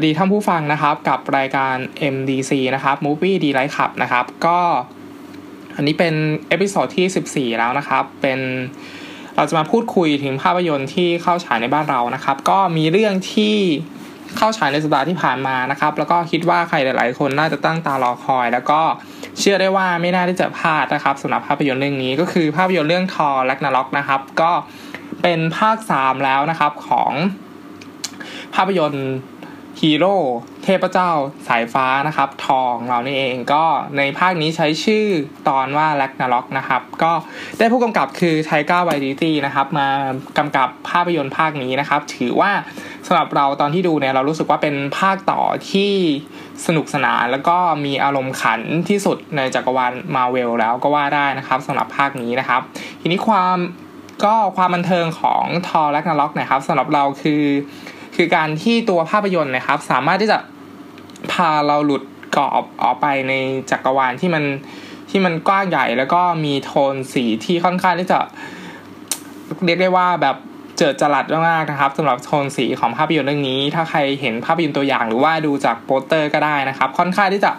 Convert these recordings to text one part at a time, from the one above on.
สวัสดีท่านผู้ฟังนะครับกับรายการ MDC นะครับ Movie Delight Club นะครับ ก็อันนี้เป็น episode ที่ 14 แล้วนะครับ เป็นเราจะมาพูดคุยถึงภาพยนตร์ที่เข้าฉายในบ้านเรานะครับ ก็มีเรื่องที่เข้าฉายในสัปดาห์ที่ผ่านมานะครับ แล้วก็คิดว่าใครหลายๆ คนน่าจะตั้งตารอคอย แล้วก็เชื่อได้ว่าไม่น่าที่จะพลาดนะครับสำหรับภาพยนตร์เรื่องนี้ก็คือภาพยนตร์เรื่อง Thor Ragnarok นะครับ ก็เป็นภาค 3 แล้วนะครับของภาพยนตร์ ฮีโร่เทพเจ้าสายฟ้านะครับ ของเรานี่เองก็ในภาคนี้ใช้ชื่อตอนว่า Ragnarok นะครับ ก็ได้ผู้กำกับคือ Taika Waititi นะครับ มากำกับภาพยนตร์ภาคนี้นะครับ ถือว่าสำหรับเราตอนที่ดูเนี่ยเรารู้สึกว่าเป็นภาคต่อที่สนุกสนานแล้วก็มีอารมณ์ขันที่สุดในจักรวาลมาเวลแล้วก็ว่าได้นะครับสำหรับภาคนี้นะครับ ทีนี้ความก็ความบันเทิงของทอแล็กนาล็อกนะครับสำหรับเราคือ คือการที่ตัวภาพยนตร์นะครับ สามารถที่จะพาเราหลุดกรอบออกไปในจักรวาลที่มันที่มันกว้างใหญ่แล้วก็มีโทนสีที่ค่อนข้างที่จะเรียกได้ว่าแบบ เจิดจรัสมากๆนะครับสำหรับโทนสีของภาพยนตร์เรื่องนี้ ถ้าใครเห็นภาพยนตร์ตัวอย่างหรือว่าดูจากโปสเตอร์ก็ได้นะครับ ค่อนข้างที่จะ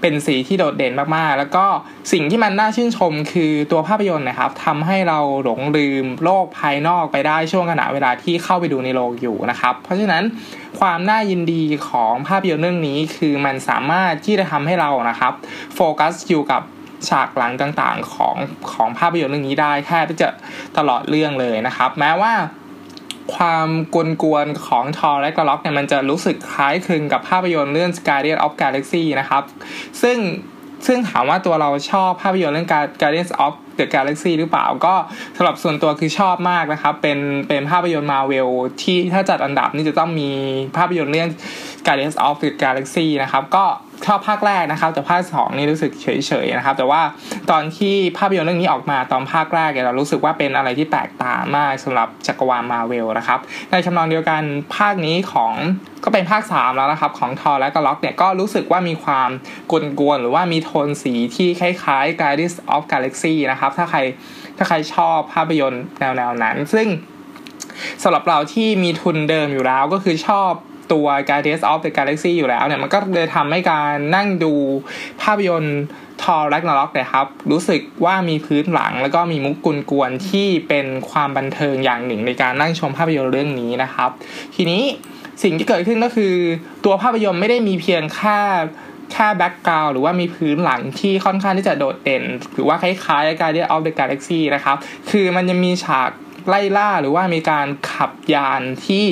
เป็นสีที่โดดเด่นมากๆ แล้วก็สิ่งที่มันน่าชื่นชมคือตัวภาพยนตร์นะครับทำให้เราหลงลืมโลกภายนอกไปได้ช่วงขณะเวลาที่เข้าไปดูในโรงอยู่นะครับ เพราะฉะนั้นความน่ายินดีของภาพยนตร์เรื่องนี้คือมันสามารถที่จะทำให้เรานะครับโฟกัสอยู่กับฉากหลังต่างๆของของภาพยนตร์เรื่องนี้ได้แค่จะตลอดเรื่องเลยนะครับ แม้ว่า ความกวนๆของทอและกล็อกเนี่ยมันจะรู้สึกคล้ายคลึงกับภาพยนตร์เรื่อง Guardian of Galaxy นะครับ ซึ่งซึ่งถามว่าตัวเราชอบภาพยนตร์เรื่อง Guardians of the Galaxy หรือเปล่าก็สำหรับส่วนตัวคือชอบมากนะครับ เป็นเป็นภาพยนตร์มาเวลที่ถ้าจัดอันดับนี่จะต้องมีภาพยนตร์เรื่อง Guardians of the Galaxy นะครับ ก็ ชอบภาคแรกนะครับ แต่ภาคสองนี่รู้สึกเฉยๆนะครับ แต่ว่าตอนที่ภาพยนตร์เรื่องนี้ออกมาตอนภาคแรกเนี่ยเรารู้สึกว่าเป็นอะไรที่แปลกตามากสำหรับจักรวาลมาเวลนะครับในชำนองเดียวกันภาคนี้ของก็เป็นภาค 3 แล้วนะครับ ของทอและก็ล็อกเนี่ยก็รู้สึกว่ามีความกวนๆหรือว่ามีโทนสีที่คล้ายๆ Guardians of Galaxy นะครับ ถ้าใครถ้าใครชอบภาพยนตร์แนวๆนั้น ซึ่งสำหรับเราที่มีทุนเดิมอยู่แล้วก็คือชอบ ตัว Guardians of the Galaxy อยู่แล้วเนี่ยมันก็เลยทำให้การนั่งดูภาพยนตร์ทอร์แลกนาล็อกเนี่ยครับ รู้สึกว่ามีพื้นหลังแล้วก็มีมุกกุนกวนที่เป็นความบันเทิงอย่างหนึ่งในการนั่งชมภาพยนตร์เรื่องนี้นะครับ ทีนี้สิ่งที่เกิดขึ้นก็คือ ตัวภาพยนตร์ไม่ได้มีเพียงแค่แค่ background หรือว่ามีพื้นหลังที่ค่อนข้างที่จะโดดเด่น หรือว่าคล้ายๆ Guardians of the Galaxy นะครับ คือมันยังมีฉากไล่ล่าหรือว่ามีการขับยานที่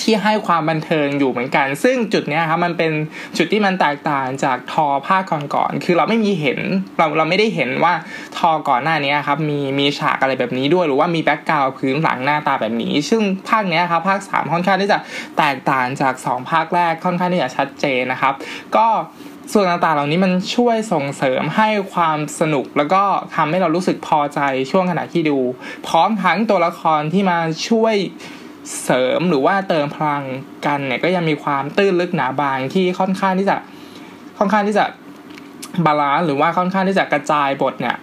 ที่ให้ความบันเทิงอยู่เหมือนกัน ซึ่งจุดนี้ครับมันเป็นจุดที่มันแตกต่างจากทอภาคก่อนๆคือเราไม่มีเห็นเราเราไม่ได้เห็นว่าทอก่อนหน้านี้ครับมีมีฉากอะไรแบบนี้ด้วย หรือว่ามี background พื้นหลังหน้าตาแบบนี้ ซึ่งภาคนี้ครับภาค 3 ค่อนข้างที่จะแตกต่างจาก 2 ภาคแรกค่อนข้างที่จะชัดเจนนะครับ ก็ส่วนต่างๆเหล่านี้มันช่วยส่งเสริมให้ความสนุกแล้วก็ทำให้เรารู้สึกพอใจช่วงขณะที่ดู พร้อมทั้งตัวละครที่มาช่วย เสริมหรือว่าเติมพลังกันเนี่ยก็ยังมีความตื้นลึกหนาบางที่ค่อนข้างที่จะค่อนข้างที่จะบาลานซ์หรือว่าค่อนข้างที่จะกระจายบทเนี่ย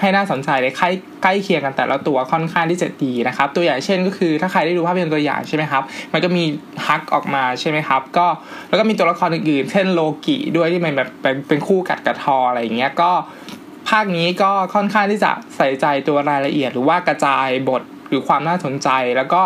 ให้น่าสนใจเลยใกล้ใกล้เคียงกันแต่ละตัวค่อนข้างที่จะดีนะครับ ตัวอย่างเช่นก็คือถ้าใครได้ดูภาพยนตร์ตัวอย่างใช่ไหมครับ มันก็มีฮักออกมาใช่ไหมครับ ก็แล้วก็มีตัวละครอื่นๆ เช่นโลกิด้วยที่มันแบบเป็นเป็นคู่กัดกระทออะไรอย่างเงี้ยก็ภาคนี้ก็ค่อนข้างที่จะใส่ใจตัวรายละเอียด หรือว่ากระจายบทหรือความน่าสนใจ แล้วก็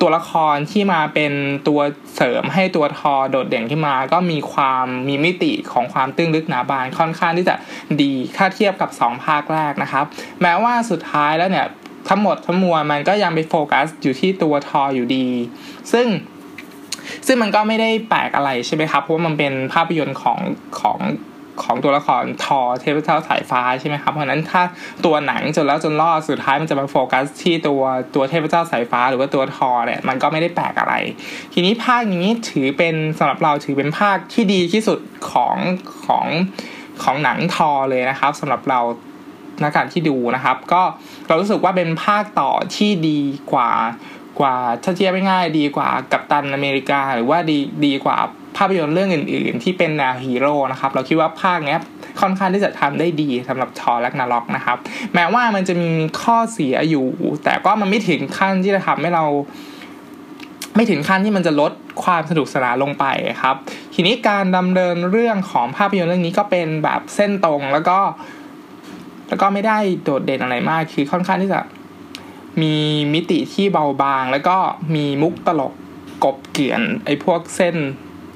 ตัวละครที่มาเป็นตัวเสริมให้ตัวทอโดดเด่นขึ้นมา ก็มีความมีมิติของความตื้นลึกหนาบางค่อนข้างที่จะดีถ้าเทียบกับ 2 ภาคแรกนะครับ แม้ว่าสุดท้ายแล้วเนี่ยทั้งหมดทั้งมวลมันก็ยังไปโฟกัสอยู่ที่ตัวทออยู่ดี ซึ่งซึ่งมันก็ไม่ได้แปลกอะไรใช่ไหมครับ เพราะว่ามันเป็นภาพยนตร์ของของ ของตัวละครทอเทพเจ้าสายฟ้าใช่ไหมครับ เพราะนั้นถ้าตัวหนังจนแล้วจนรอดสุดท้ายมันจะมาโฟกัสที่ตัวตัวเทพเจ้าสายฟ้า หรือว่าตัวทอเนี่ยมันก็ไม่ได้แปลกอะไร ทีนี้ภาคนี้ถือเป็นสำหรับเราถือเป็นภาคที่ดีที่สุดของของของหนังทอเลยนะครับสำหรับเราในการที่ดูนะครับ ก็เรารู้สึกว่าเป็นภาคต่อที่ดีกว่า กว่าถ้าเทียบง่ายดีกว่ากัปตันอเมริกา หรือว่าดีดีกว่าภาพยนตร์เรื่องอื่น ๆ ที่เป็นแนวฮีโร่นะครับ เราคิดว่าภาคนี้ค่อนข้างที่จะทำได้ดีสำหรับ Thor Ragnarok นะครับ แม้ว่ามันจะมีข้อเสียอยู่ แต่ก็มันไม่ถึงขั้นที่จะทำให้เรา ไม่ถึงขั้นที่มันจะลดความสนุกสนานลงไปครับ ทีนี้การดำเนินเรื่องของภาพยนตร์เรื่องนี้ก็เป็นแบบเส้นตรงแล้วก็ แล้วก็ไม่ได้โดดเด่นอะไรมากคือค่อนข้างที่จะ มีมิติที่เบาบาง แล้วก็มีมุกตลกกบเกลื่อนไอ้พวกเส้น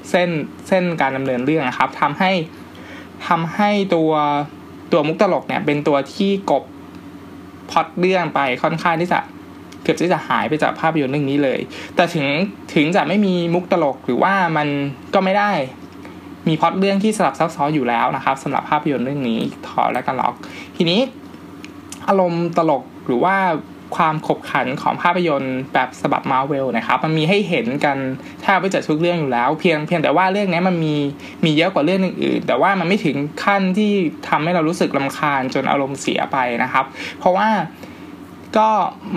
เส้นเส้นการดำเนินเรื่องนะครับทำให้ทำให้ตัวตัวมุกตลกเนี่ย เป็นตัวที่กบพอดเรื่องไปค่อนข้างที่จะเกือบที่จะหายไปจากภาพยนตร์เรื่องนี้เลย แต่ถึงถึงจะไม่มีมุกตลกหรือว่ามันก็ไม่ได้มีพอดเรื่องที่สลับซับซ้อนอยู่แล้วนะครับสำหรับภาพยนตร์เรื่องนี้ทอและกันล็อก ทีนี้อารมณ์ตลกหรือว่า ความขบขันของภาพยนตร์แบบฉบับมาเวลนะครับ มันมีให้เห็นกันแทบไปจากทุกเรื่องอยู่แล้ว เพียงเพียงแต่ว่าเรื่องนี้มันมีมีเยอะกว่าเรื่องอื่นๆแต่ว่ามันไม่ถึงขั้นที่ทำให้เรารู้สึกลาคาญจนอารมณ์เสียไปนะครับ เพราะว่าก็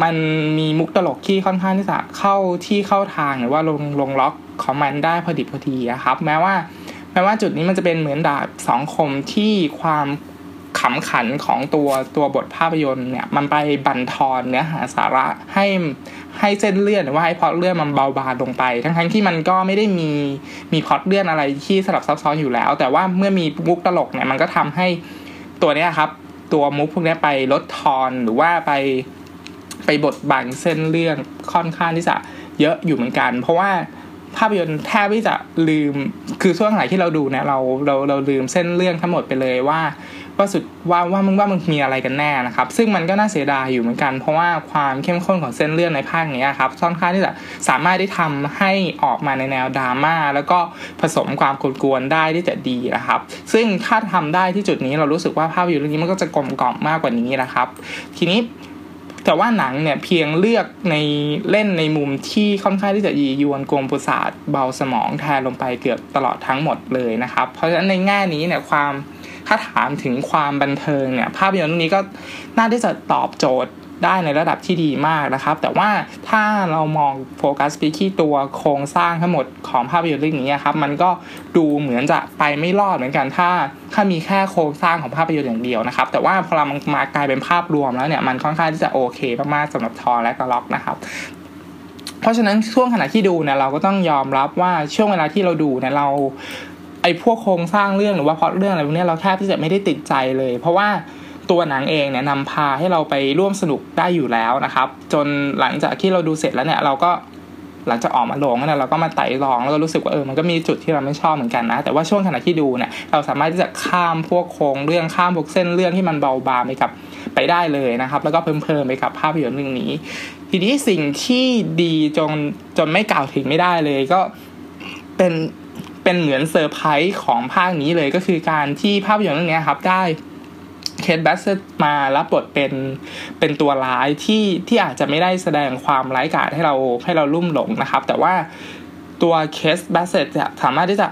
มันมีมุกตลกที่ค่อนข้างที่จะเข้าที่เข้าทางหรือว่าลงลงล็อกของมันได้พอดีพอดีนะครับ แม้ว่าแม้ว่าจุดนี้มันจะเป็นเหมือนดาบสองคมที่ความ ขำขันของตัวตัวบทภาพยนตร์เนี่ยมันไปบั่นทอนเนื้อหาสาระให้ให้เส้นเลื่อนหรือว่าให้พอดเลื่อนมันเบาบางลงไป ทั้งทั้งที่มันก็ไม่ได้มีมีพอดเลื่อนอะไรที่สลับซับซ้อนอยู่แล้ว แต่ว่าเมื่อมีมุกตลกเนี่ยมันก็ทำให้ตัวเนี้ยครับ ตัวมุกพวกนี้ไปลดทอนหรือว่าไปไปบทบังเส้นเรื่องค่อนข้างที่จะเยอะอยู่เหมือนกัน เพราะว่าภาพยนตร์แทบที่จะลืมคือช่วงไหนที่เราดูเนี่ยเราเราเราลืมเส้นเรื่องทั้งหมดไปเลยว่า ว่าสุดว่าว่ามึงว่ามึงมีอะไรกันแน่นะครับ ซึ่งมันก็น่าเสียดายอยู่เหมือนกัน เพราะว่าความเข้มข้นของเส้นเรื่องในภาคนี้ครับค่อนข้างที่จะสามารถที่ทำให้ออกมาในแนวดราม่าแล้วก็ผสมความกวนๆได้ที่จะดีนะครับ ซึ่งถ้าทำได้ที่จุดนี้เรารู้สึกว่าภาพอยนตร์เรื่องนี้มันก็จะกลมกล่อมมากกว่านี้นะครับ ทีนี้แต่ว่าหนังเนี่ยเพียงเลือกในเล่นในมุมที่ค่อนข้างที่จะยียวนกลมประสาทเบาสมองแทนลงไปเกือบตลอดทั้งหมดเลยนะครับ เพราะฉะนั้นในแง่นี้เนี่ยความ ถ้าถามถึงความบันเทิงเนี่ยภาพยนตร์เรื่องนี้ก็น่าที่จะตอบโจทย์ได้ในระดับที่ดีมากนะครับ แต่ว่าถ้าเรามองโฟกัสไปที่ตัวโครงสร้างทั้งหมดของภาพยนตร์เรื่องนี้ครับ มันก็ดูเหมือนจะไปไม่รอดเหมือนกัน ถ้าถ้ามีแค่โครงสร้างของภาพยนตร์อย่างเดียวนะครับ แต่ว่าพอเรามากลายเป็นภาพรวมแล้วเนี่ย มันค่อนข้างที่จะโอเคมากๆสำหรับทอและกระล็อกนะครับเพราะฉะนั้นช่วงขณะที่ดูเนี่ยเราก็ต้องยอมรับว่าช่วงเวลาที่เราดูเนี่ยเรา ไอ้พวกโครงสร้างเรื่องหรือว่าพอเรื่องอะไรพวกนี้เราแทบที่จะไม่ได้ติดใจเลย เพราะว่าตัวหนังเองเนี่ยนำพาให้เราไปร่วมสนุกได้อยู่แล้วนะครับ จนหลังจากที่เราดูเสร็จแล้วเนี่ยเราก็หลังจากออกมาลงเนี่ยเราก็มาไต่ลองแล้วก็รู้สึกว่าเออมันก็มีจุดที่เราไม่ชอบเหมือนกันนะ แต่ว่าช่วงขณะที่ดูเนี่ยเราสามารถที่จะข้ามพวกโครงเรื่องข้ามพวกเส้นเรื่องที่มันเบาบางไปกับไปได้เลยนะครับ แล้วก็เพิ่มเพิ่มไปกับภาพยนตร์เรื่องนี้ ทีนี้สิ่งที่ดีจนจนไม่กล่าวถึงไม่ได้เลยก็เป็น เป็นเหมือนเซอร์ไพรส์ของภาคนี้เลยก็คือการที่ภาพยนตร์เรื่องนี้ครับได้Cate Blanchett มารับบทเป็นเป็นตัวร้ายที่ที่อาจจะไม่ได้แสดงความร้ายกาจให้เราให้เราลุ่มหลงนะครับ แต่ว่าตัว Cate Blanchett จะสามารถที่จะ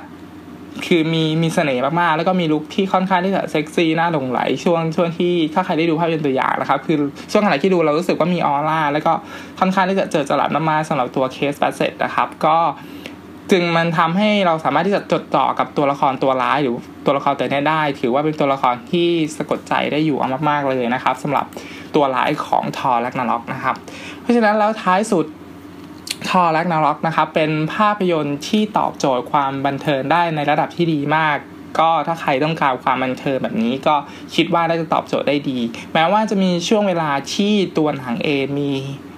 คือมีมีเสน่ห์มากๆ แล้วก็มี look ที่ค่อนข้างที่จะเซ็กซี่น่าหลงไหลช่วงช่วงที่ถ้าใครได้ดูภาพยนตร์ตัวอย่างนะครับ คือช่วงขณะที่ดูเรารู้สึกว่ามีออร่าแล้วก็ค่อนข้างที่จะเจิดจรัสมากๆสำหรับตัว Cate Blanchett นะครับ ก็ จึงมันทำให้เราสามารถที่จะจดจ่อกับตัวละครตัวร้ายหรือตัวละครตัวนี้ได้ ถือว่าเป็นตัวละครที่สะกดใจได้อยู่มากๆเลยนะครับสำหรับตัวร้ายของ Thor Ragnarok นะครับ เพราะฉะนั้นแล้วท้ายสุด Thor Ragnarok นะครับเป็นภาพยนตร์ที่ตอบโจทย์ความบันเทิงได้ในระดับที่ดีมากก็ถ้าใครต้องการความบันเทิงแบบนี้ก็คิดว่าได้จะตอบโจทย์ได้ดี แม้ว่าจะมีช่วงเวลาที่ตัวหนังเองมี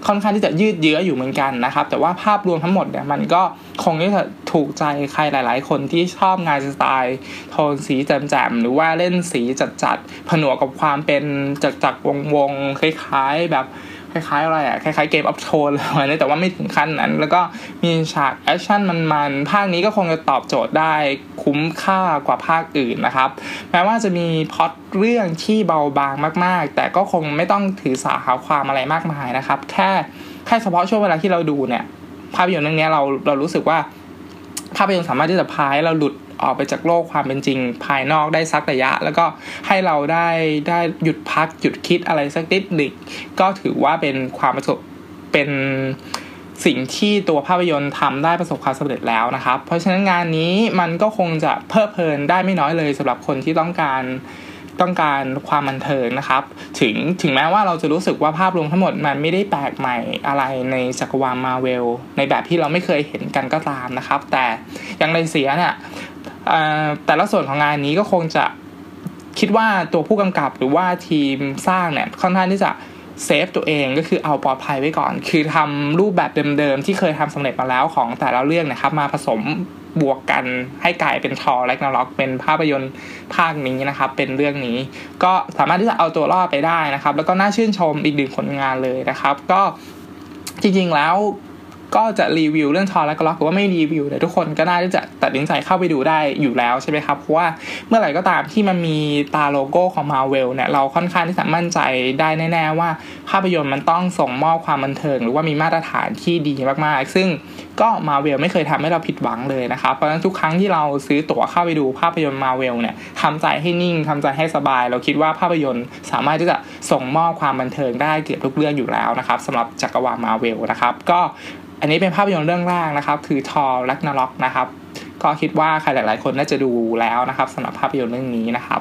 ค่อนข้างที่จะยืดเยื้ออยู่เหมือนกันนะครับ แต่ว่าภาพรวมทั้งหมดเนี่ยมันก็คงที่จะถูกใจใครหลาย ๆ คนที่ชอบงานสไตล์โทนสีแจ่มๆหรือว่าเล่นสีจัดๆผนวกกับความเป็นจักรๆ วงศ์ๆคล้าย ๆ แบบ คล้ายๆอะไรอะคล้ายๆ Game of Thrones อะไรนี้แต่ว่าไม่ถึงขั้นนั้น แล้วก็มีฉากแอคชั่นมันๆภาคนี้ก็คงจะตอบโจทย์ได้คุ้มค่ากว่าภาคอื่นนะครับ แม้ว่าจะมีพอดเรื่องที่เบาบางมากๆ แต่ก็คงไม่ต้องถือสาหาความอะไรมากมายนะครับ แค่แค่เฉพาะช่วงเวลาที่เราดูเนี่ย ภาพยนตร์เรื่องนี้เราเรารู้สึกว่าภาพยนตร์สามารถที่จะพายเราหลุด ออกไปจากโลกความเป็นจริง ภายนอกได้สักระยะ แล้วก็ให้เราได้ได้หยุดพักหยุดคิดอะไรสักนิดหนึ่งก็ถือว่าเป็นความประสบเป็นสิ่งที่ตัวภาพยนตร์ทำได้ประสบความสำเร็จแล้วนะครับ เพราะฉะนั้นงานนี้มันก็คงจะเพลิดเพลินได้ไม่น้อยเลยสำหรับคนที่ต้องการต้องการความบันเทิงนะครับ ถึงถึงแม้ว่าเราจะรู้สึกว่าภาพรวมทั้งหมดมันไม่ได้แปลกใหม่อะไรในจักรวาลมาเวลในแบบที่เราไม่เคยเห็นกันก็ตามนะครับ แต่อย่างไรเสียเนี่ย แต่ละส่วนของงานนี้ก็คงจะคิดว่าตัวผู้กำกับหรือว่าทีมสร้างเนี่ยค่อนข้างที่จะเซฟตัวเองก็คือเอาปลอดภัยไว้ก่อน คือทำรูปแบบเดิมๆ ที่เคยทำสำเร็จมาแล้วของแต่ละเรื่องนะครับ มาผสมบวกกันให้กลายเป็นทอแลกนาล็อก เป็นภาพยนตร์ภาคนี้นะครับ เป็นเรื่องนี้ ก็สามารถที่จะเอาตัวรอดไปได้นะครับ แล้วก็น่าชื่นชมอีกหนึ่งผลงานเลยนะครับ ก็จริงๆแล้ว ก็จะรีวิวเรื่องทอและกล็อกหรือว่าไม่รีวิวแต่ทุกคนก็น่าจะตัดสินใจเข้าไปดูได้อยู่แล้วใช่ไหมครับ เพราะว่าเมื่อไหร่ก็ตามที่มันมีตาโลโก้ของมาเวลเนี่ยเราค่อนข้างที่จะมั่นใจได้แน่ๆว่าภาพยนตร์มันต้องส่งมอบความบันเทิง หรือว่ามีมาตรฐานที่ดีมากๆ ซึ่งก็มาเวลไม่เคยทำให้เราผิดหวังเลยนะครับเพราะฉะนั้นทุกครั้งที่เราซื้อตั๋วเข้าไปดูภาพยนตร์มาเวลเนี่ยทำใจให้นิ่งทำใจให้สบาย เราคิดว่าภาพยนตร์สามารถที่จะส่งมอบความบันเทิงได้เกือบทุกเรื่องอยู่แล้วนะครับสำหรับจักรวาลมาเวลนะครับก็ อันนี้เป็นภาพยนตร์เรื่องแรกนะครับ คือ Thor Ragnarok นะครับ ก็คิดว่าใครหลาย ๆ คนน่าจะดูแล้วนะครับสำหรับภาพยนตร์เรื่องนี้นะครับ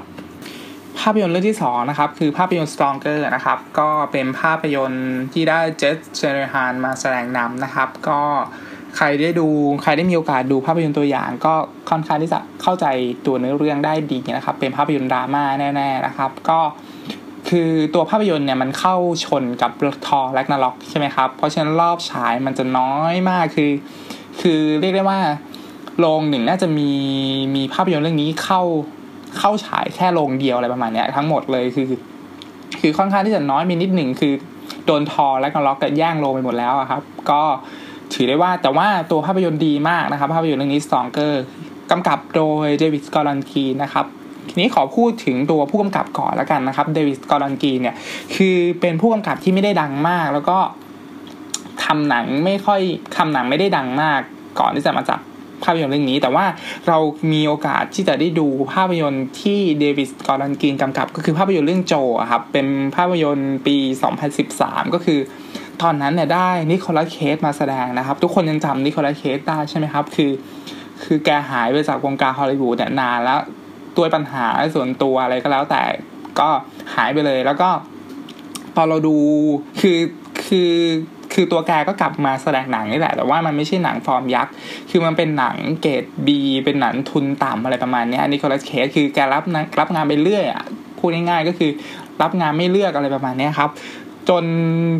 ภาพยนตร์เรื่องที่2นะครับคือภาพยนตร์ Stronger นะครับ ก็เป็นภาพยนตร์ที่ได้ Jake Gyllenhaal มาแสดงนำนะครับ ก็ใครได้ดูใครได้มีโอกาสดูภาพยนตร์ตัวอย่าง ก็ค่อนข้างที่จะเข้าใจตัวเนื้อเรื่องได้ดีนะครับ เป็นภาพยนตร์ดราม่าแน่ ๆ นะครับ ก็ คือตัวภาพยนตร์เนี่ยมันเข้าชนกับทอแลกนาล็อกใช่ไหมครับ เพราะฉะนั้นรอบฉายมันจะน้อยมากคือ คือเรียกได้ว่าโรงหนึ่งน่าจะมีมีภาพยนตร์เรื่องนี้เข้าเข้าฉายแค่โรงเดียวอะไรประมาณเนี้ยทั้งหมดเลยคือ คือค่อนข้างที่จะน้อยมีนิดหนึ่งคือโดนทอและนาล็อกกันแย่งโรงไปหมดแล้วครับ ก็ถือได้ว่าแต่ว่าตัวภาพยนตร์ดีมากนะครับ ภาพยนตร์เรื่องนี้ Stronger กำกับโดยเดวิดกอรันคีนะครับ ทีนี้ขอพูดถึงตัวผู้กำกับก่อนแล้วกันนะครับเดวิดกอรันกีเนี่ยคือเป็นผู้กำกับที่ไม่ได้ดังมาก แล้วก็ทำหนังไม่ค่อยทาหนังไม่ได้ดังมาก ก่อนที่จะมาจับภาพยนตร์เรื่องนี้ แต่ว่าเรามีโอกาสที่จะได้ดูภาพยนตร์ที่เดวิดกอรันกีนกำกับ ก็คือภาพยนตร์เรื่องโจครับเป็นภาพยนตร์ปี 2013 ก็คือตอนนั้นเนี่ยได้ Nicolas Cage มาแสดงนะครับ ทุกคนยังจำ Nicolas Cage ได้ใช่ไหมครับ คือ คือแกหายไปจากวงการฮอลลีวูดเนี่ยนานแล้ว ตัวปัญหาส่วนตัวอะไรก็แล้วแต่ก็หายไปเลย แล้วก็พอเราดูคือคือคือตัวแกก็กลับมาแสดงหนังนี่แหละ แต่ว่ามันไม่ใช่หนังฟอร์มยักษ์ คือมันเป็นหนังเกรดบีเป็นหนังทุนต่ำอะไรประมาณนี้อะ Nicolas Cage คือแกรับรับงานไปเรื่อยอะพูดง่ายๆก็คือรับงานไม่เลือกอะไรประมาณนี้ครับ จน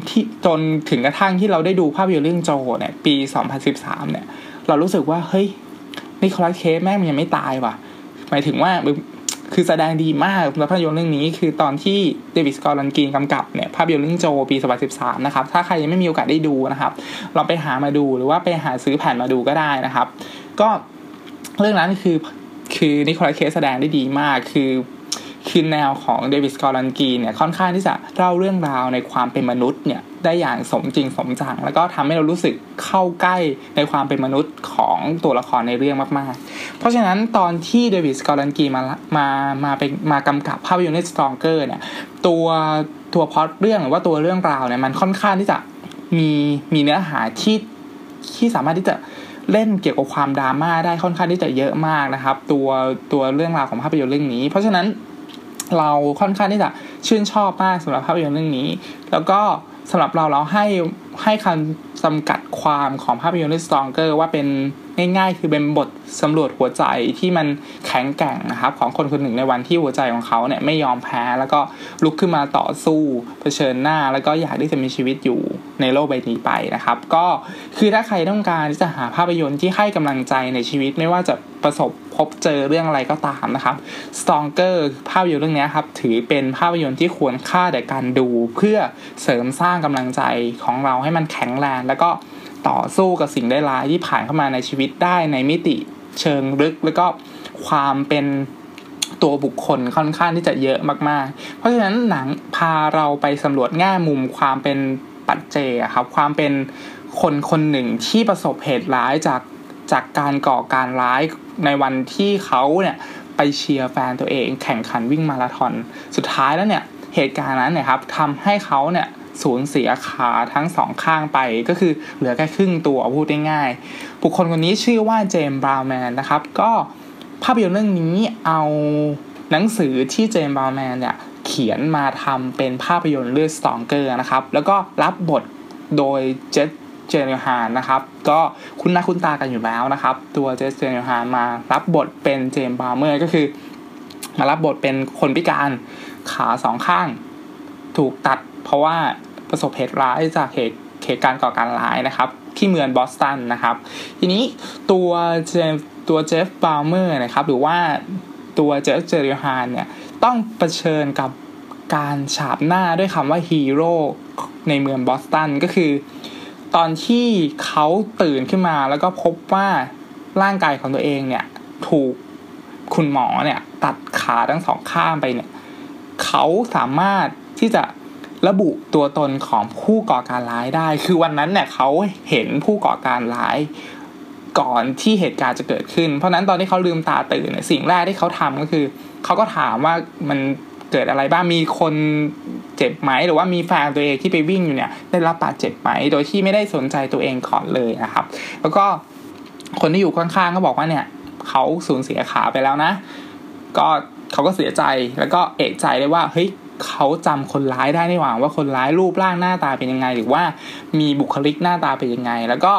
ที่จนถึงกระทั่งที่เราได้ดูภาพยนตร์เรื่องโจเนี่ยปี 2013 เนี่ย เรารู้สึกว่าเฮ้ยนี่คอลัสเคสแม่งยังไม่ตายว่ะ มายถึงว่าคือแสดงดีมากในภาพยนตร์เรื่องนี้คือตอนที่เดวิดสกอรันกีนกำกับเนี่ยภาพยนตร์เรื่องโจปี 2013 นะครับ ถ้าใครยังไม่มีโอกาสได้ดูนะครับลองไปหามาดูหรือว่าไปหาซื้อแผ่นมาดูก็ได้นะครับ ก็เรื่องนั้นคือคือนิโคลัสเคสแสดงได้ดีมาก คือ คือแนวของเดวิดกอรันกีเนี่ยค่อนข้างที่จะเล่าเรื่องราวในความเป็นมนุษย์เนี่ยได้อย่างสมจริงสมจังแล้วก็ทำให้เรารู้สึกเข้าใกล้ในความเป็นมนุษย์ของตัวละครในเรื่องมากๆ เพราะฉะนั้นตอนที่เดวิดกอรันกีมามามาเป็นมากำกับภาพยนตร์ในสตรองเกอร์เนี่ยตัวตัวพอดเรื่องหรือว่าตัวเรื่องราวเนี่ยมันค่อนข้างที่จะมีมีเนื้อหาที่ที่สามารถที่จะเล่นเกี่ยวกับความดราม่าได้ค่อนข้างที่จะเยอะมากนะครับ ตัวตัวเรื่องราวของภาพยนตร์เรื่องนี้ เพราะฉะนั้น เราค่อนข้างที่จะชื่นชอบมากสำหรับภาพยนตร์เรื่องนี้ แล้วก็สำหรับเราเราให้ให้คำจำกัดความของภาพยนตร์เรื่องสตองเกอร์ว่าเป็น ง่าย ๆ คือเป็นบทสำรวจหัวใจที่มันแข็งแกร่งนะครับของคนคนหนึ่งในวันที่หัวใจของเขาเนี่ยไม่ยอมแพ้แล้วก็ลุกขึ้นมาต่อสู้เผชิญหน้า แล้วก็อยากที่จะมีชีวิตอยู่ในโลกใบนี้ไปนะครับ ก็คือถ้าใครต้องการที่จะหาภาพยนตร์ที่ให้กำลังใจในชีวิตไม่ว่าจะประสบพบเจอเรื่องอะไรก็ตามนะครับ Stronger ภาพยนตร์เรื่องนี้ครับถือเป็นภาพยนตร์ที่ควรค่าแก่การดู เพื่อเสริมสร้างกำลังใจของเราให้มันแข็งแรงแล้วก็ ต่อสู้กับสิ่งได้ร้ายที่ผ่านเข้ามาในชีวิตได้ในมิติเชิงลึก แล้วก็ความเป็นตัวบุคคลค่อนข้างที่จะเยอะมากๆ เพราะฉะนั้นหนังพาเราไปสำรวจแง่มุมความเป็นปัจเจกครับความเป็นคนคนหนึ่งที่ประสบเหตุร้ายจากจากการก่อการร้ายในวันที่เขาเนี่ยไปเชียร์แฟนตัวเองแข่งขันวิ่งมาราธอนสุดท้ายแล้วเนี่ยเหตุการณ์นั้นเนี่ยครับทำให้เขาเนี่ย สูญเสียขาทั้งสองข้างไปก็คือเหลือแค่ครึ่งตัวพูดง่ายๆบุคคลคนนี้ชื่อว่า Jeff Bauman นะครับ ก็ภาพยนตร์เรื่องนี้เอาหนังสือที่ Jeff Bauman เนี่ยเขียนมาทำเป็นภาพยนตร์เรื่อง Stronger นะครับ แล้วก็รับบทโดย Jake Gyllenhaal นะครับ ก็คุ้นหน้าคุ้นตากันอยู่แล้วนะครับ ตัว Jake Gyllenhaal มารับบทเป็น Jeff Bauman ก็คือ มารับบทเป็นคนพิการขาสองข้าง ถูกตัด เพราะว่าประสบเหตุร้ายจากเหตุเหตุการณ์ก่อการร้ายนะครับ ที่เมืองบอสตันนะครับ ทีนี้ตัวเจมตัว Jeff Bauman นะครับ หรือว่าตัว Jake Gyllenhaal เนี่ยต้องเผชิญกับการฉาบหน้าด้วยคำว่าฮีโร่ในเมืองบอสตันก็คือ ตอนที่เขาตื่นขึ้นมาแล้วก็พบว่าร่างกายของตัวเองเนี่ย ถูกคุณหมอเนี่ย ตัดขาทั้งสองข้างไปเนี่ย เขาสามารถที่จะ ระบุตัวตนของผู้ก่อการร้ายได้ คือวันนั้นเนี่ยเขาเห็นผู้ก่อการร้ายก่อนที่เหตุการณ์จะเกิดขึ้น เพราะนั้นตอนที่เขาลืมตาตื่นเนี่ยสิ่งแรกที่เขาทำก็คือเขาก็ถามว่ามันเกิดอะไรบ้างมีคนเจ็บไหมหรือว่ามีแฟนตัวเองที่ไปวิ่งอยู่เนี่ย ได้รับบาดเจ็บไหมโดยที่ไม่ได้สนใจตัวเองก่อนเลยนะครับ แล้วก็คนที่อยู่ข้างๆก็บอกว่าเนี่ยเขาสูญเสียขาไปแล้วนะ ก็เขาก็เสียใจแล้วก็เอกใจเลยว่าเฮ้ย เขาจำคนร้ายได้ในหว่าว่าคนร้ายรูปร่างหน้าตาเป็นยังไง หรือว่ามีบุคลิกหน้าตาเป็นยังไง แล้วก็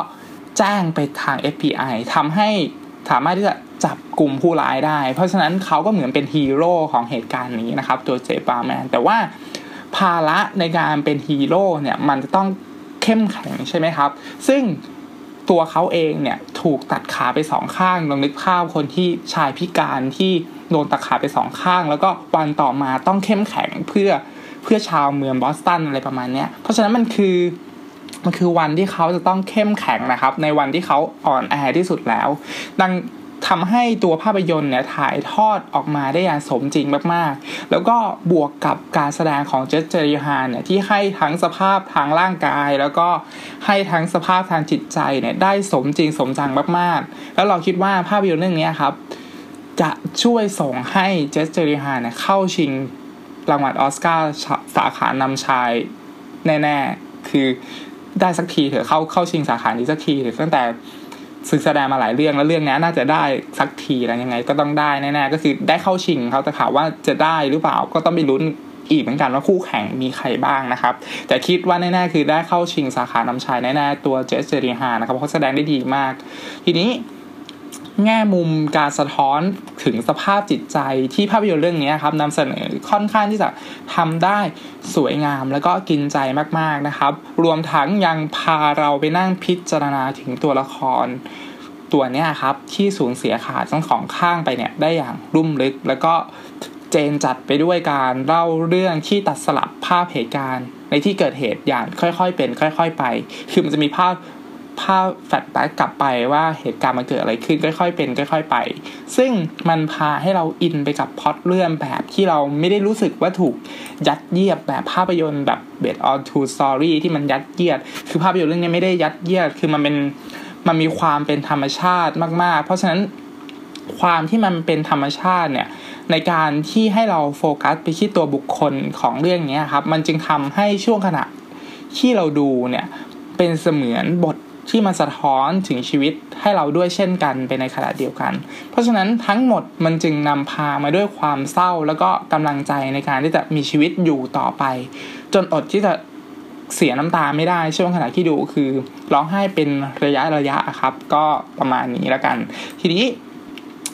แจ้งไปทาง FBI ทำให้สามารถที่จะจับกลุ่มผู้ร้ายได้ เพราะฉะนั้นเขาก็เหมือนเป็นฮีโร่ของเหตุการณ์นี้นะครับ ตัวเจปาแมนแต่ว่าภาระในการเป็นฮีโร่เนี่ยมันจะต้องเข้มแข็งใช่ไหมครับ ซึ่งตัวเขาเองเนี่ยถูกตัดขาไปสองข้างลองนึกภาพคนที่ชายพิการที่ โดนตัดขาไปสองข้าง แล้วก็วันต่อมาต้องเข้มแข็งเพื่อเพื่อชาวเมืองบอสตันอะไรประมาณนี้เพราะฉะนั้นมันคือมันคือวันที่เขาจะต้องเข้มแข็งนะครับ ในวันที่เขาอ่อนแอที่สุดแล้ว ดังทำให้ตัวภาพยนตร์เนี่ยถ่ายทอดออกมาได้อย่างสมจริงมากๆ แล้วก็บวกกับการแสดงของเจสเจริฮานเนี่ยที่ให้ทั้งสภาพทางร่างกาย แล้วก็ให้ทั้งสภาพทางจิตใจเนี่ยได้สมจริงสมจังมากๆ แล้วเราคิดว่าภาพยนตร์เรื่องนี้ครับ จะช่วยส่งให้เจสเจอริฮานเข้าชิงรางวัลออสการ์สาขานำชายแน่ๆ คือได้สักทีเถอะเข้าเข้าชิงสาขานี้สักทีเถอะตั้งแต่ศึกแสดงมาหลายเรื่องแล้วเรื่องนี้น่าจะได้สักทีแล้วยังไง ก็ต้องได้แน่ๆก็คือได้เข้าชิงเขาแต่ข่าวว่าจะได้หรือเปล่าก็ต้องไปลุ้นอีกเหมือนกันว่าคู่แข่งมีใครบ้างนะครับ แต่คิดว่าแน่ๆคือได้เข้าชิงสาขานำชายแน่ๆตัวเจสเจอริฮานะครับเพราะเขาแสดงได้ดีมาก ทีนี้ แง่มุมการสะท้อนถึงสภาพจิตใจที่ภาพยนตร์เรื่องนี้ครับนำเสนอค่อนข้างที่จะทำได้สวยงามแล้วก็กินใจมากๆนะครับ รวมทั้งยังพาเราไปนั่งพิจารณาถึงตัวละคร ตัวนี้ครับที่สูญเสียขาทั้งสองข้างไปเนี่ยได้อย่างรุ่มลึก แล้วก็เจนจัดไปด้วยการเล่าเรื่องที่ตัดสลับภาพเหตุการณ์ในที่เกิดเหตุอย่างค่อยๆเป็น ค่อย ๆ ไป คือมันจะมีภาพ ภาพแฟลชแบ็กกลับไปว่าเหตุการณ์มันเกิดอะไรขึ้นค่อยๆเป็นค่อย ๆ ไป ซึ่งมันพาให้เราอินไปกับพล็อตเรื่องแบบที่เราไม่ได้รู้สึกว่าถูกยัดเยียดแบบภาพยนตร์แบบ based on true story ที่มันยัดเยียด คือภาพยนตร์เรื่องนี้ไม่ได้ยัดเยียด คือมันเป็นมันมีความเป็นธรรมชาติมาก ๆ เพราะฉะนั้นความที่มันเป็นธรรมชาติเนี่ยในการที่ให้เราโฟกัสไปที่ตัวบุคคลของเรื่องนี้ครับ มันจึงทำให้ช่วงขณะที่เราดูเนี่ยเป็นเสมือนบท ที่มันสะท้อนถึงชีวิตให้เราด้วยเช่นกันไปในขณะเดียวกัน เพราะฉะนั้นทั้งหมดมันจึงนำพามาด้วยความเศร้าแล้วก็กำลังใจในการที่จะมีชีวิตอยู่ต่อไป จนอดที่จะเสียน้ำตาไม่ได้ช่วงขณะที่ดูคือร้องไห้เป็นระยะระยะครับ ก็ประมาณนี้แล้วกัน ทีนี้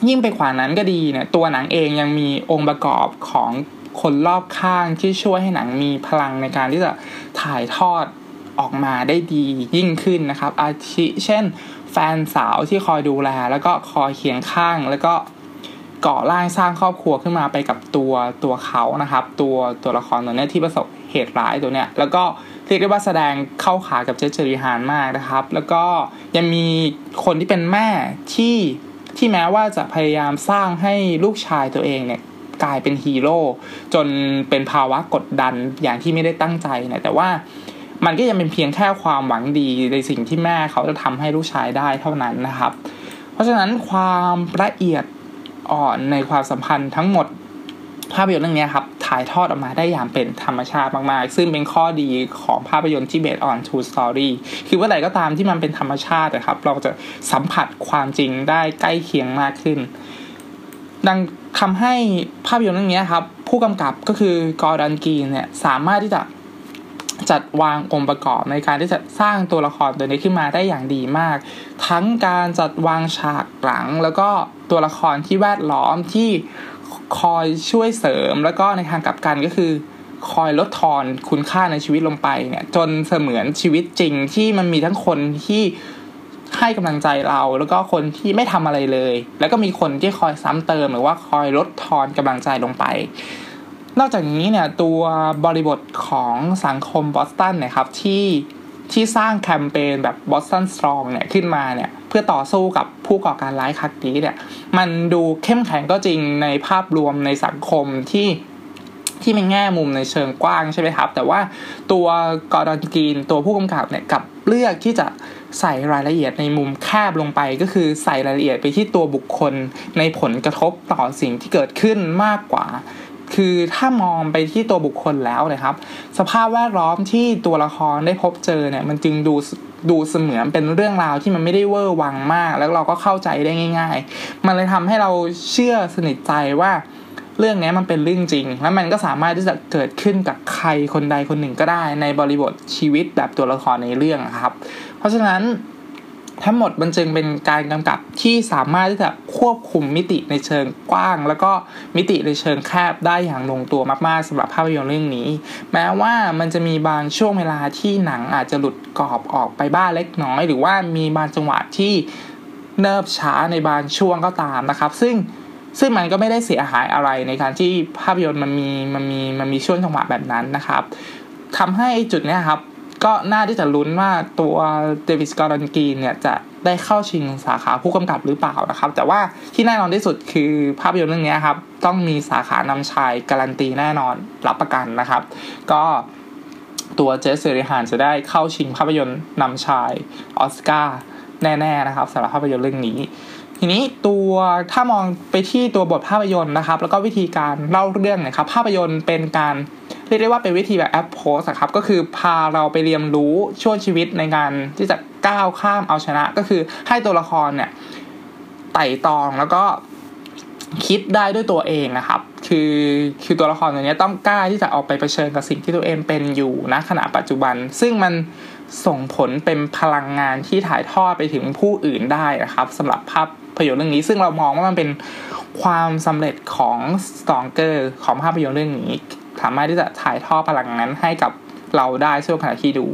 ยิ่งไปกว่านั้นก็ดีเนี่ยตัวหนังเองยังมีองค์ประกอบของคนรอบข้างที่ช่วยให้หนังมีพลังในการที่จะถ่ายทอด ออกมาได้ดียิ่งขึ้นนะครับ อาทิเช่น แฟนสาวที่คอยดูแล แล้วก็คอยเคียงข้าง แล้วก็ก่อร่างสร้างครอบครัวขึ้นมาไปกับตัวตัวเขานะครับ ตัวตัวละครตัวนี้ที่ประสบเหตุร้ายตัวเนี้ยแล้วก็เรียกได้ว่าแสดงเข้าขากับเจสเจอริฮานมากนะครับ แล้วก็ยังมีคนที่เป็นแม่ที่ที่แม้ว่าจะพยายามสร้างให้ลูกชายตัวเองเนี่ยกลายเป็นฮีโร่จนเป็นภาวะกดดันอย่างที่ไม่ได้ตั้งใจนะแต่ว่า มันก็ยังเป็นเพียงแค่ความหวังดีในสิ่งที่แม่เขาจะทำให้ลูกชายได้เท่านั้นนะครับ เพราะฉะนั้นความละเอียดอ่อนในความสัมพันธ์ทั้งหมดภาพยนตร์เรื่องนี้ครับถ่ายทอดออกมาได้อย่างเป็นธรรมชาติมากๆ ซึ่งเป็นข้อดีของภาพยนตร์ที่เบสออนทูสตอรี่คือว่าไหนก็ตามที่มันเป็นธรรมชาตินะครับ เราจะสัมผัสความจริงได้ใกล้เคียงมากขึ้น ดังทำให้ภาพยนตร์เรื่องนี้ครับ ผู้กำกับก็คือกอร์ดันกีนเนี่ยสามารถที่จะ จัดวางองค์ประกอบในการที่จะสร้างตัวละครตัวนี้ขึ้นมาได้อย่างดีมาก ทั้งการจัดวางฉากหลัง แล้วก็ตัวละครที่แวดล้อมที่คอยช่วยเสริม แล้วก็ในทางกลับกันก็คือ คอยลดทอนคุณค่าในชีวิตลงไปเนี่ยจนเสมือนชีวิตจริงที่มันมีทั้งคนที่ให้กำลังใจเราแล้วก็คนที่ไม่ทำอะไรเลย แล้วก็มีคนที่คอยซ้ำเติมหรือว่าคอยลดทอนกำลังใจลงไป นอกจากนี้เนี่ยตัวบริบทของสังคมบอสตันนี่ยครับที่ที่สร้างแคมเปญแบบบอสตันสตรองเนี่ยขึ้นมาเนี่ยเพื่อต่อสู้กับผู้ก่อการร้ายครั้งนี้เนี่ยมันดูเข้มแข็งก็จริงในภาพรวมในสังคมที่ที่เป็นแง่มุมในเชิงกว้างใช่ไหมครับ แต่ว่าตัวกอร์ดอนกีนตัวผู้กำกับเนี่ยกับเลือกที่จะใส่รายละเอียดในมุมแคบลงไป ก็คือใส่รายละเอียดไปที่ตัวบุคคลในผลกระทบต่อสิ่งที่เกิดขึ้นมากกว่า คือถ้ามองไปที่ตัวบุคคลแล้วนะครับ สภาพแวดล้อมที่ตัวละครได้พบเจอเนี่ยมันจึงดูดูเสมือนเป็นเรื่องราวที่มันไม่ได้เวอร์วังมาก แล้วเราก็เข้าใจได้ง่าย ๆ มันเลยทำให้เราเชื่อสนิทใจว่าเรื่องนี้มันเป็นเรื่องจริง แล้วมันก็สามารถที่จะเกิดขึ้นกับใครคนใดคนหนึ่งก็ได้ ในบริบทชีวิตแบบตัวละครในเรื่องครับ เพราะฉะนั้น ทั้งหมดมันจึงเป็นการกำกับที่สามารถที่จะควบคุมมิติในเชิงกว้าง แล้วก็มิติในเชิงแคบได้อย่างลงตัวมากๆสำหรับภาพยนตร์เรื่องนี้ แม้ว่ามันจะมีบางช่วงเวลาที่หนังอาจจะหลุดกรอบออกไปบ้างเล็กน้อย หรือว่ามีบางจังหวะที่เนิบช้าในบางช่วงก็ตามนะครับ ซึ่งซึ่งมันก็ไม่ได้เสียหายอะไรในการที่ภาพยนตร์มันมีมันมีมันมีช่วงจังหวะแบบนั้นนะครับทำให้จุดนี้ครับ ก็น่าที่จะลุ้นว่าตัวเดวิสกอร์นกีนเนี่ยจะได้เข้าชิงสาขาผู้กำกับหรือเปล่านะครับ แต่ว่าที่แน่นอนที่สุดคือภาพยนตร์เรื่องนี้ครับ ต้องมีสาขานำชายการันตีแน่นอนรับประกันนะครับ ก็ตัวเจสเซริฮานจะได้เข้าชิงภาพยนตร์นำชายออสการ์แน่ๆนะครับสำหรับภาพยนตร์เรื่องนี้ ทีนี้ตัวถ้ามองไปที่ตัวบทภาพยนตร์นะครับ แล้วก็วิธีการเล่าเรื่องนะครับภาพยนตร์เป็นการ รียกได้ว่าเป็นวิธีแบบแอปโพสครับก็คือพาเราไปเรียนรู้ช่วงชีวิตในการที่จะก้าวข้ามเอาชนะ ก็คือให้ตัวละครเนี่ยไต่ตองแล้วก็คิดได้ด้วยตัวเองนะครับ คือคือตัวละครตัวนี้ต้องกล้าที่จะออกไปเผชิญกับสิ่งที่ตัวเองเป็นอยู่ณขณะปัจจุบัน ซึ่งมันส่งผลเป็นพลังงานที่ถ่ายทอดไปถึงผู้อื่นได้นะครับสำหรับภาพพยนตร์เรื่องนี้ ซึ่งเรามองว่ามันเป็นความสำเร็จของสตองเกอร์ของภาพยนตร์เรื่องนี้ สามารถที่จะถ่ายทอดพลังนั้นให้กับเราได้ช่วงขณะที่ดู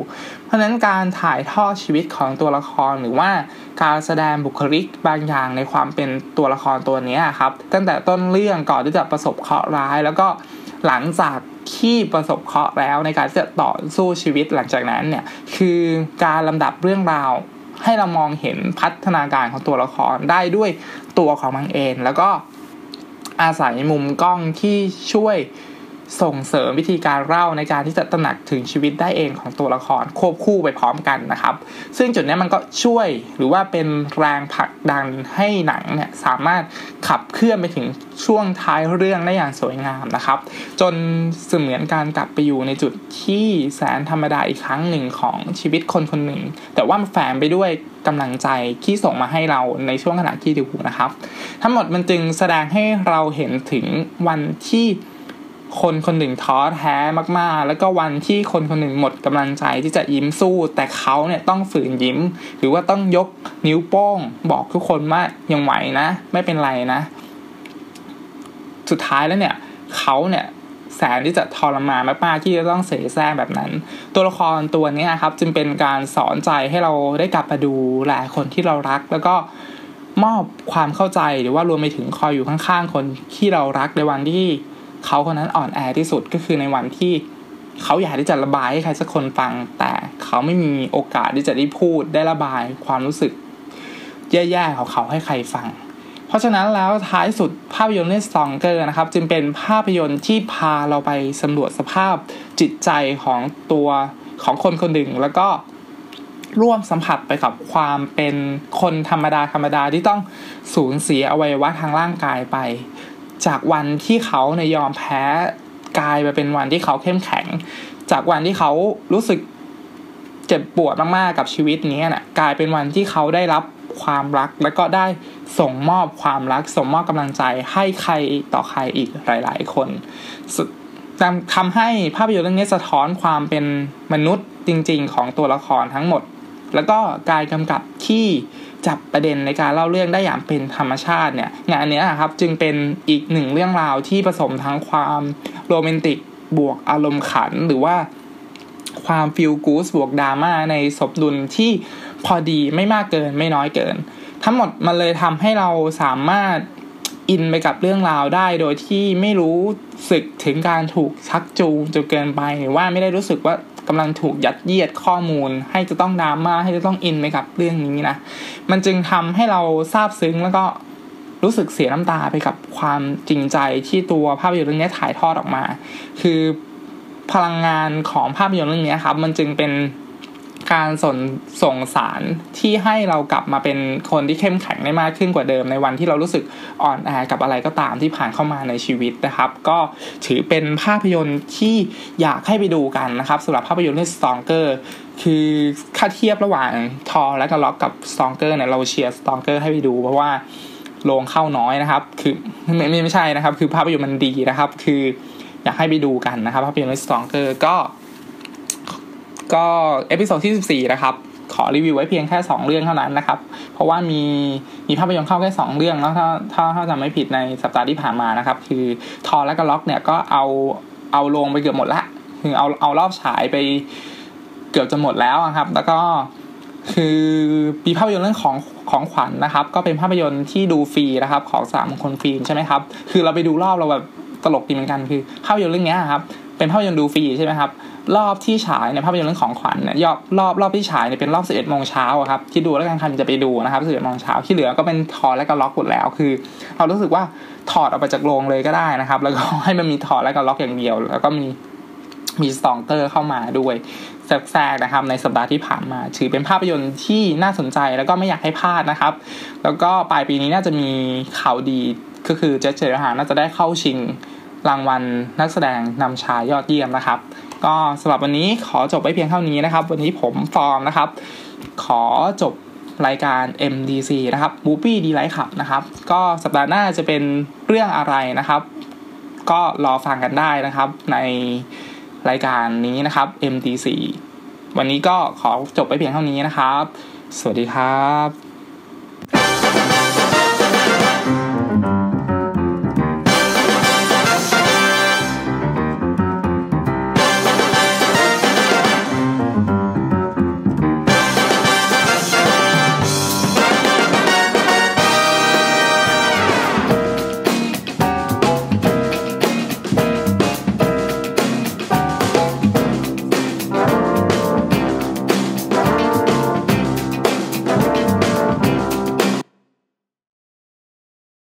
เพราะฉะนั้นการถ่ายทอดชีวิตของตัวละครหรือว่าการแสดงบุคลิกบางอย่างในความเป็นตัวละครตัวนี้ครับ ตั้งแต่ต้นเรื่องก่อนที่จะประสบเคราะห์ร้าย แล้วก็หลังจากที่ประสบเคราะห์แล้วในการที่จะต่อสู้ชีวิตหลังจากนั้นเนี่ยคือการลำดับเรื่องราวให้เรามองเห็นพัฒนาการของตัวละครได้ด้วยตัวของมันเองแล้วก็อาศัยมุมกล้องที่ช่วย ส่งเสริมวิธีการเล่าในการที่จะตระหนักถึงชีวิตได้เองของตัวละครควบคู่ไปพร้อมกันนะครับ ซึ่งจุดนี้มันก็ช่วยหรือว่าเป็นแรงผลักดันให้หนังเนี่ยสามารถขับเคลื่อนไปถึงช่วงท้ายเรื่องได้อย่างสวยงามนะครับ จนเสมือนการกลับไปอยู่ในจุดที่แสนธรรมดาอีกครั้งหนึ่งของชีวิตคนคนหนึ่ง แต่ว่ามันแฝงไปด้วยกำลังใจที่ส่งมาให้เราในช่วงขณะที่ดูนะครับ ทั้งหมดมันจึงแสดงให้เราเห็นถึงวันที่ คนคนหนึ่งท้อแท้มากๆ แล้วก็วันที่คนคนหนึ่งหมดกำลังใจที่จะยิ้มสู้ แต่เขาเนี่ยต้องฝืนยิ้ม หรือว่าต้องยกนิ้วโป้ง บอกทุกคนว่ายังไหวนะ ไม่เป็นไรนะ สุดท้ายแล้วเนี่ยเขาเนี่ยแสนที่จะทรมานมากๆที่จะต้องเสแสร้งแบบนั้น ตัวละครตัวนี้ครับ จึงเป็นการสอนใจให้เราได้กลับมาดูแลคนที่เรารัก แล้วก็มอบความเข้าใจหรือว่ารวมไปถึงคอยอยู่ข้างๆ คนที่เรารักในวันที่ เขาคนนั้นอ่อนแอที่สุดก็คือในวันที่เขาอยากที่จะระบายให้ใครสักคนฟัง แต่เขาไม่มีโอกาสที่จะได้พูดได้ระบายความรู้สึก แย่ๆของเขาให้ใครฟัง เพราะฉะนั้นแล้วท้ายสุดภาพยนตร์เรื่องสตองเกอร์นะครับ จึงเป็นภาพยนตร์ที่พาเราไปสำรวจสภาพจิตใจของตัวของคนคนหนึ่งแล้วก็ร่วมสัมผัสไปกับความเป็นคนธรรมดาธรรมดาที่ต้องสูญเสียอวัยวะทางร่างกายไป จากวันที่เขาในยอมแพ้กลายไปเป็นวันที่เขาเข้มแข็ง จากวันที่เขารู้สึกเจ็บปวดมากๆกับชีวิตนี้นะ่ะกลายเป็นวันที่เขาได้รับความรัก แล้วก็ได้ส่งมอบความรัก ส่งมอบกำลังใจให้ใครต่อใครอีกหลาย ๆ คนทำให้ภาพยนตร์เรื่องนี้สะท้อนความเป็นมนุษย์จริง ๆ ของตัวละครทั้งหมด แล้วก็การกำกับที่ จับประเด็นในการเล่าเรื่องได้อย่างเป็นธรรมชาติเนี่ยงานนี้ครับจึงเป็นอีกหนึ่งเรื่องราวที่ผสมทั้งความโรแมนติกบวกอารมณ์ขันหรือว่าความฟิลกูสบวกดราม่าในสมดุลที่พอดีไม่มากเกินไม่น้อยเกิน ทั้งหมดมันเลยทำให้เราสามารถ อินไปกับเรื่องราวได้โดยที่ไม่รู้สึกถึงการถูกชักจูงจนเกินไปหรือว่าไม่ได้รู้สึกว่ากำลังถูกยัดเยียดข้อมูล ให้จะต้องดราม่าให้จะต้องอินไปกับเรื่องนี้นะ มันจึงทำให้เราซาบซึ้งแล้วก็รู้สึกเสียน้ำตาไปกับความจริงใจที่ตัวภาพยนตร์เรื่องนี้ถ่ายทอดออกมา คือพลังงานของภาพยนตร์เรื่องนี้ครับ มันจึงเป็น การส่งส่งสารที่ให้เรากลับมาเป็นคนที่เข้มแข็งได้มากขึ้นกว่าเดิม ในวันที่เรารู้สึกอ่อนแอกับอะไรก็ตามที่ผ่านเข้ามาในชีวิตนะครับ ก็ถือเป็นภาพยนตร์ที่อยากให้ไปดูกันนะครับสำหรับภาพยนตร์เรื่อง Stronger คือค่าเทียบระหว่างทอและก็ล็อกกับ Stronger เนี่ยเราเชียร์ Stronger ให้ไปดูเพราะว่าโรงเข้าน้อยนะครับ คือไม่ไม่ใช่นะครับ คือภาพยนตร์มันดีนะครับ คืออยากให้ไปดูกันนะครับภาพยนตร์เรื่อง Stronger ก็ ก็ episode ที่ 14 นะครับ ขอรีวิวไว้เพียงแค่ 2 เรื่องเท่านั้นนะครับ เพราะว่ามีมีภาพยนตร์เข้าแค่ 2 เรื่องแล้วถ้าถ้าถ้าจำไม่ผิดในสัปดาห์ที่ผ่านมานะครับ คือ Thor Ragnarok เนี่ยก็เอาเอาลงไปเกือบหมดละคือเอาเอารอบฉายไปเกือบจะหมดแล้วครับ แล้วก็คือมีภาพยนตร์เรื่องของของขวัญนะครับ ก็เป็นภาพยนตร์ที่ดูฟรีนะครับ ของสหมงคลฟิล์มใช่ไหมครับ คือเราไปดูรอบเราแบบตลกดีเหมือนกันคือภาพยนตร์เรื่องนี้ครับ เป็นภาพยนตร์ดูฟรีใช่ไหมครับ รอบที่ฉายในภาพยนตร์เรื่องของขวัญเนี่ยรอบรอบรอบที่ฉายเนี่ยเป็นรอบ 11โมงเช้าครับที่ดูแล้วกันใครจะไปดูนะครับ11โมงเช้าที่เหลือก็เป็นถอดและก็ล็อกหมดแล้ว คือเรารู้สึกว่าถอดออกไปจากโรงเลยก็ได้นะครับ แล้วก็ให้มันมีถอดและก็ล็อกอย่างเดียว แล้วก็มีมีสตองเกอร์เข้ามาด้วยแทรกนะครับในสัปดาห์ที่ผ่านมาถือเป็นภาพยนตร์ที่น่าสนใจแล้วก็ไม่อยากให้พลาดนะครับ แล้วก็ปลายปีนี้น่าจะมีข่าวดีก็คือ Jake Gyllenhaal น่าจะได้เข้าชิง รางวัลนักแสดงนำชายยอดเยี่ยมนะครับ ก็สำหรับวันนี้ขอจบไว้เพียงเท่านี้นะครับ วันนี้ผมฟอร์มนะครับ ขอจบรายการ MDC นะครับ Movie D Light Club นะครับ ก็สัปดาห์หน้าจะเป็นเรื่องอะไรนะครับ ก็รอฟังกันได้นะครับในรายการนี้นะครับ MDC วันนี้ก็ขอจบไปเพียงเท่านี้นะครับ สวัสดีครับ